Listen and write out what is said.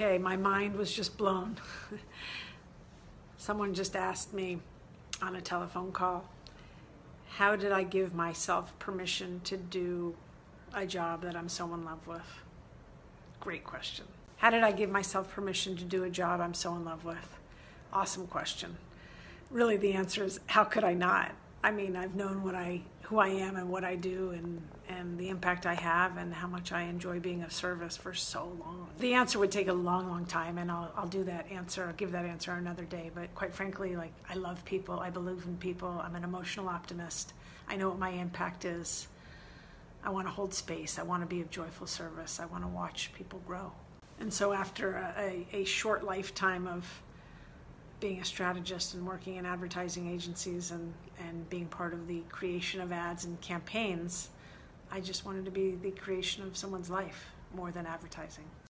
Okay, my mind was just blown. Someone just asked me on a telephone call, how did I give myself permission to do a job that I'm so in love with? Great question. How did I give myself permission to do a job I'm so in love with? Awesome question. Really, the answer is how could I not? I mean, I've known what I, who I am, and what I do, and and the impact I have, and how much I enjoy being of service for so long. The answer would take a long, long time, and I'll I'll do that answer. I'll give that answer another day. But quite frankly, like I love people. I believe in people. I'm an emotional optimist. I know what my impact is. I want to hold space. I want to be of joyful service. I want to watch people grow. And so, after a, a, short lifetime of being a strategist and working in advertising agencies and, and being part of the creation of ads and campaigns, I just wanted to be the creation of someone's life more than advertising.